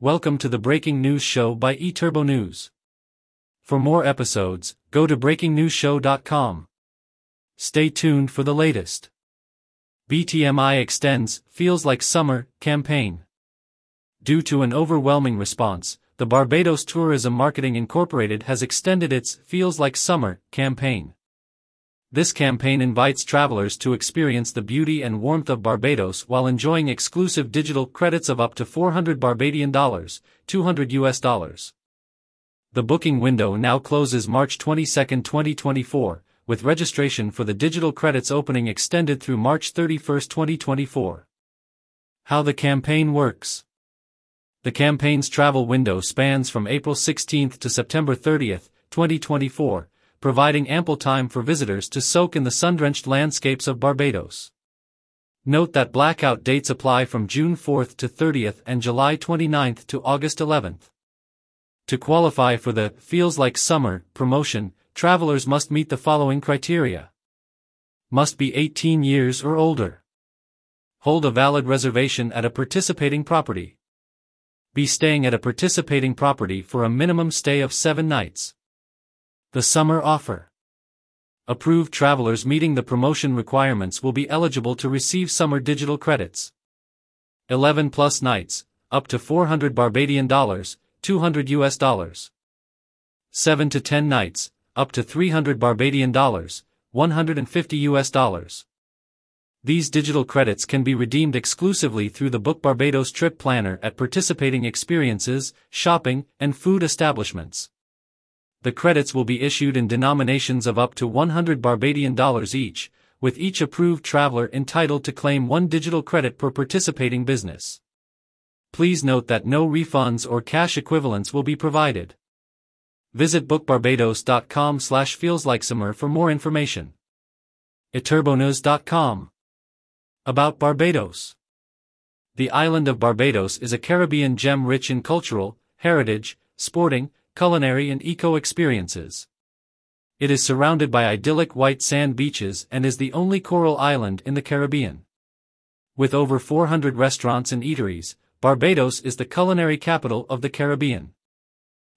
Welcome to the Breaking News Show by eTurbo News. For more episodes, go to breakingnewsshow.com. Stay tuned for the latest. BTMI extends Feels Like Summer campaign. Due to an overwhelming response, the Barbados Tourism Marketing Incorporated has extended its Feels Like Summer campaign. This campaign invites travelers to experience the beauty and warmth of Barbados while enjoying exclusive digital credits of up to 400 Barbadian dollars, 200 US dollars. The booking window now closes March 22, 2024, with registration for the digital credits opening extended through March 31, 2024. How the campaign works. The campaign's travel window spans from April 16 to September 30, 2024 providing ample time for visitors to soak in the sun-drenched landscapes of Barbados. Note that blackout dates apply from June 4 to 30 and July 29 to August 11. To qualify for the Feels Like Summer promotion, travelers must meet the following criteria. Must be 18 years or older. Hold a valid reservation at a participating property. Be staying at a participating property for a minimum stay of 7 nights. The summer offer. Approved travelers meeting the promotion requirements will be eligible to receive summer digital credits. 11 plus nights, up to 400 Barbadian dollars, 200 US dollars. 7 to 10 nights, up to 300 Barbadian dollars, 150 US dollars. These digital credits can be redeemed exclusively through the Book Barbados Trip Planner at participating experiences, shopping, and food establishments the credits will be issued in denominations of up to 100 Barbadian dollars each, with each approved traveler entitled to claim one digital credit per participating business. Please note that no refunds or cash equivalents will be provided. Visit bookbarbados.com slash feelslikeSummer for more information. eturbonews.com About Barbados The island of Barbados is a Caribbean gem rich in cultural, heritage, sporting, culinary and eco-experiences. It is surrounded by idyllic white sand beaches and is the only coral island in the Caribbean. With over 400 restaurants and eateries, Barbados is the culinary capital of the Caribbean.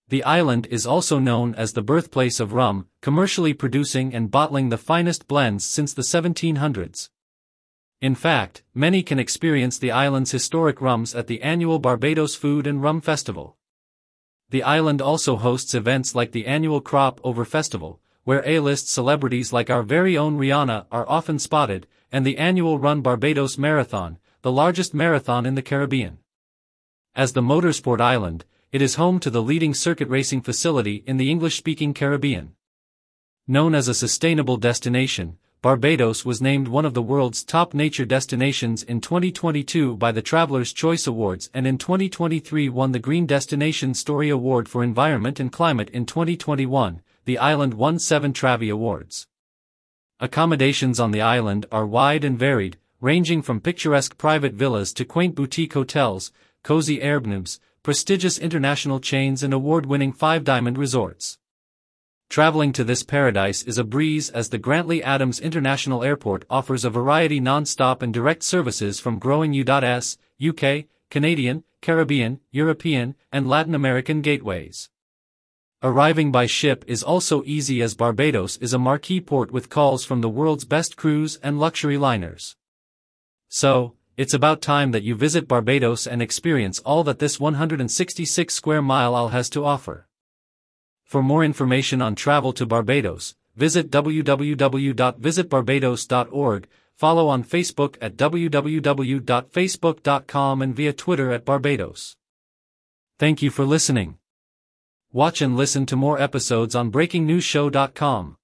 The island is also known as the birthplace of rum, commercially producing and bottling the finest blends since the 1700s. In fact, many can experience the island's historic rums at the annual Barbados Food and Rum Festival. The island also hosts events like the annual Crop Over Festival, where A-list celebrities like our very own Rihanna are often spotted, and the annual Run Barbados Marathon, the largest marathon in the Caribbean. As the motorsport island, it is home to the leading circuit racing facility in the English-speaking Caribbean. Known as a sustainable destination, Barbados was named one of the world's top nature destinations in 2022 by the Traveler's Choice Awards and in 2023 won the Green Destination Story Award for Environment and Climate in 2021. The island won seven Travvy Awards. Accommodations on the island are wide and varied, ranging from picturesque private villas to quaint boutique hotels, cozy airbnbs, prestigious international chains and award-winning five-diamond resorts. Traveling to this paradise is a breeze as the Grantley Adams International Airport offers a variety non-stop and direct services from growing U.S., UK, Canadian, Caribbean, European, and Latin American gateways. Arriving by ship is also easy as Barbados is a marquee port with calls from the world's best cruise and luxury liners. So, it's about time that you visit Barbados and experience all that this 166 square mile isle has to offer. For more information on travel to Barbados, visit www.visitbarbados.org, follow on Facebook at www.facebook.com and via Twitter at Barbados. Thank you for listening. Watch and listen to more episodes on breakingnewsshow.com.